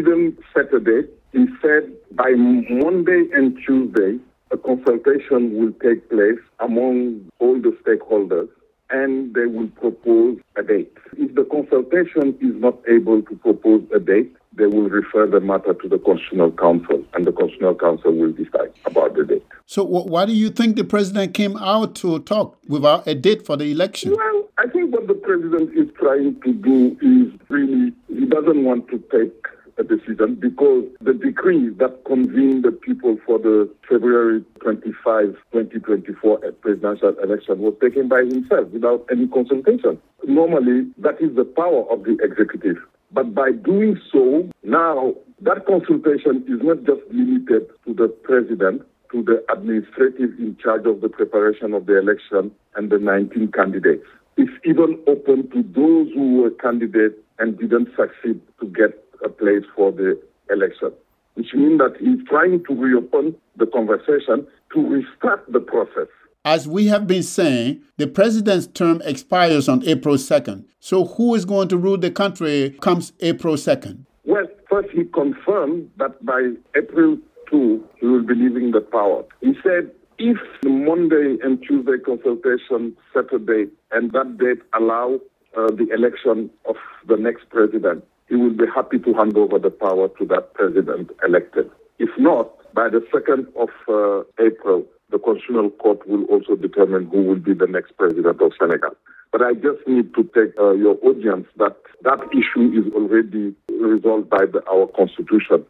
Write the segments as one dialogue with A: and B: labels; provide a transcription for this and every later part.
A: didn't set a date. He said by Monday and Tuesday, a consultation will take place among all the stakeholders and they will propose a date. If the consultation is not able to propose a date, they will refer the matter to the Constitutional Council, and the Constitutional Council will decide about the date.
B: So, why do you think the president came out to talk without a date for the election?
A: Well, I think what the president is trying to do is really, he doesn't want to take a decision because the decree that convened the people for the February 25, 2024 presidential election was taken by himself without any consultation. Normally, that is the power of the executive. But by doing so, now that consultation is not just limited to the president, to the administrative in charge of the preparation of the election and the 19 candidates. It's even open to those who were candidates and didn't succeed to get a place for the election, which means that he's trying to reopen the conversation to restart the process.
B: As we have been saying, the president's term expires on April 2nd. So who is going to rule the country comes April 2nd?
A: Well, first he confirmed that by April 2, he will be leaving the power. He said if the Monday and Tuesday consultation set a date and that date allow uh, the election of the next president, he will be happy to hand over the power to that president elected. If not, by the 2nd of uh, April, the Constitutional Court will also determine who will be the next president of Senegal. But I just need to take uh, your audience that that issue is already resolved by the, our Constitution.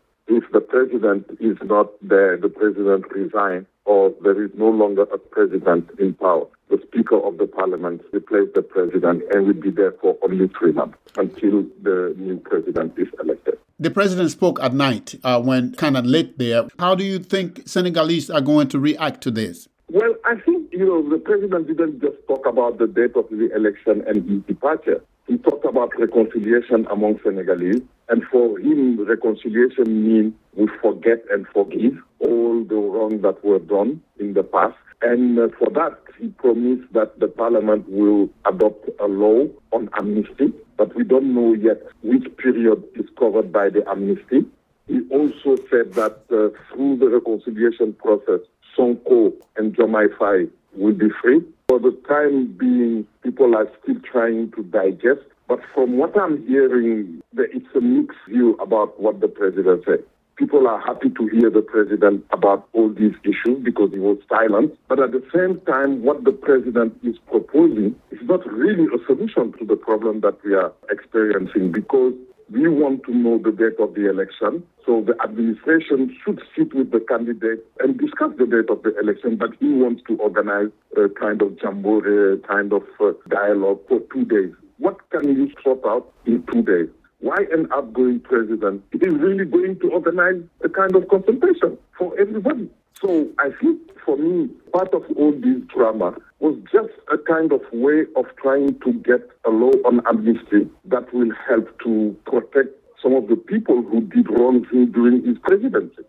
A: President is not there, the president resigns, or there is no longer a president in power the Speaker of the Parliament replace the President and will be there for only three months until the new President is elected.
B: The President spoke at night uh, when kind of late there. How do you think Senegalese are going to react to this?
A: Well, I think, you know, the President didn't just talk about the date of the election and his departure. He talked about reconciliation among Senegalese. And for him, reconciliation means we forget and forgive all the wrong that were done in the past and uh, for that, he promised that the parliament will adopt a law on amnesty, but we don't know yet which period is covered by the amnesty. He also said that uh, through the reconciliation process, Sonko and Diomaye Faye will be free. For the time being, people are still trying to digest. But from what I'm hearing, it's a mixed view about what the president said. People are happy to hear the president about all these issues because he was silent. But at the same time, what the president is proposing is not really a solution to the problem that we are experiencing because we want to know the date of the election. So the administration should sit with the candidate and discuss the date of the election, but he wants to organize a kind of jamboree, kind of uh, dialogue for two days. What can you sort out in two days? Why an outgoing president is really going to organize a kind of consultation for everybody. So I think for me, part of all this drama was just a kind of way of trying to get a law on amnesty that will help to protect some of the people who did wrong during his presidency.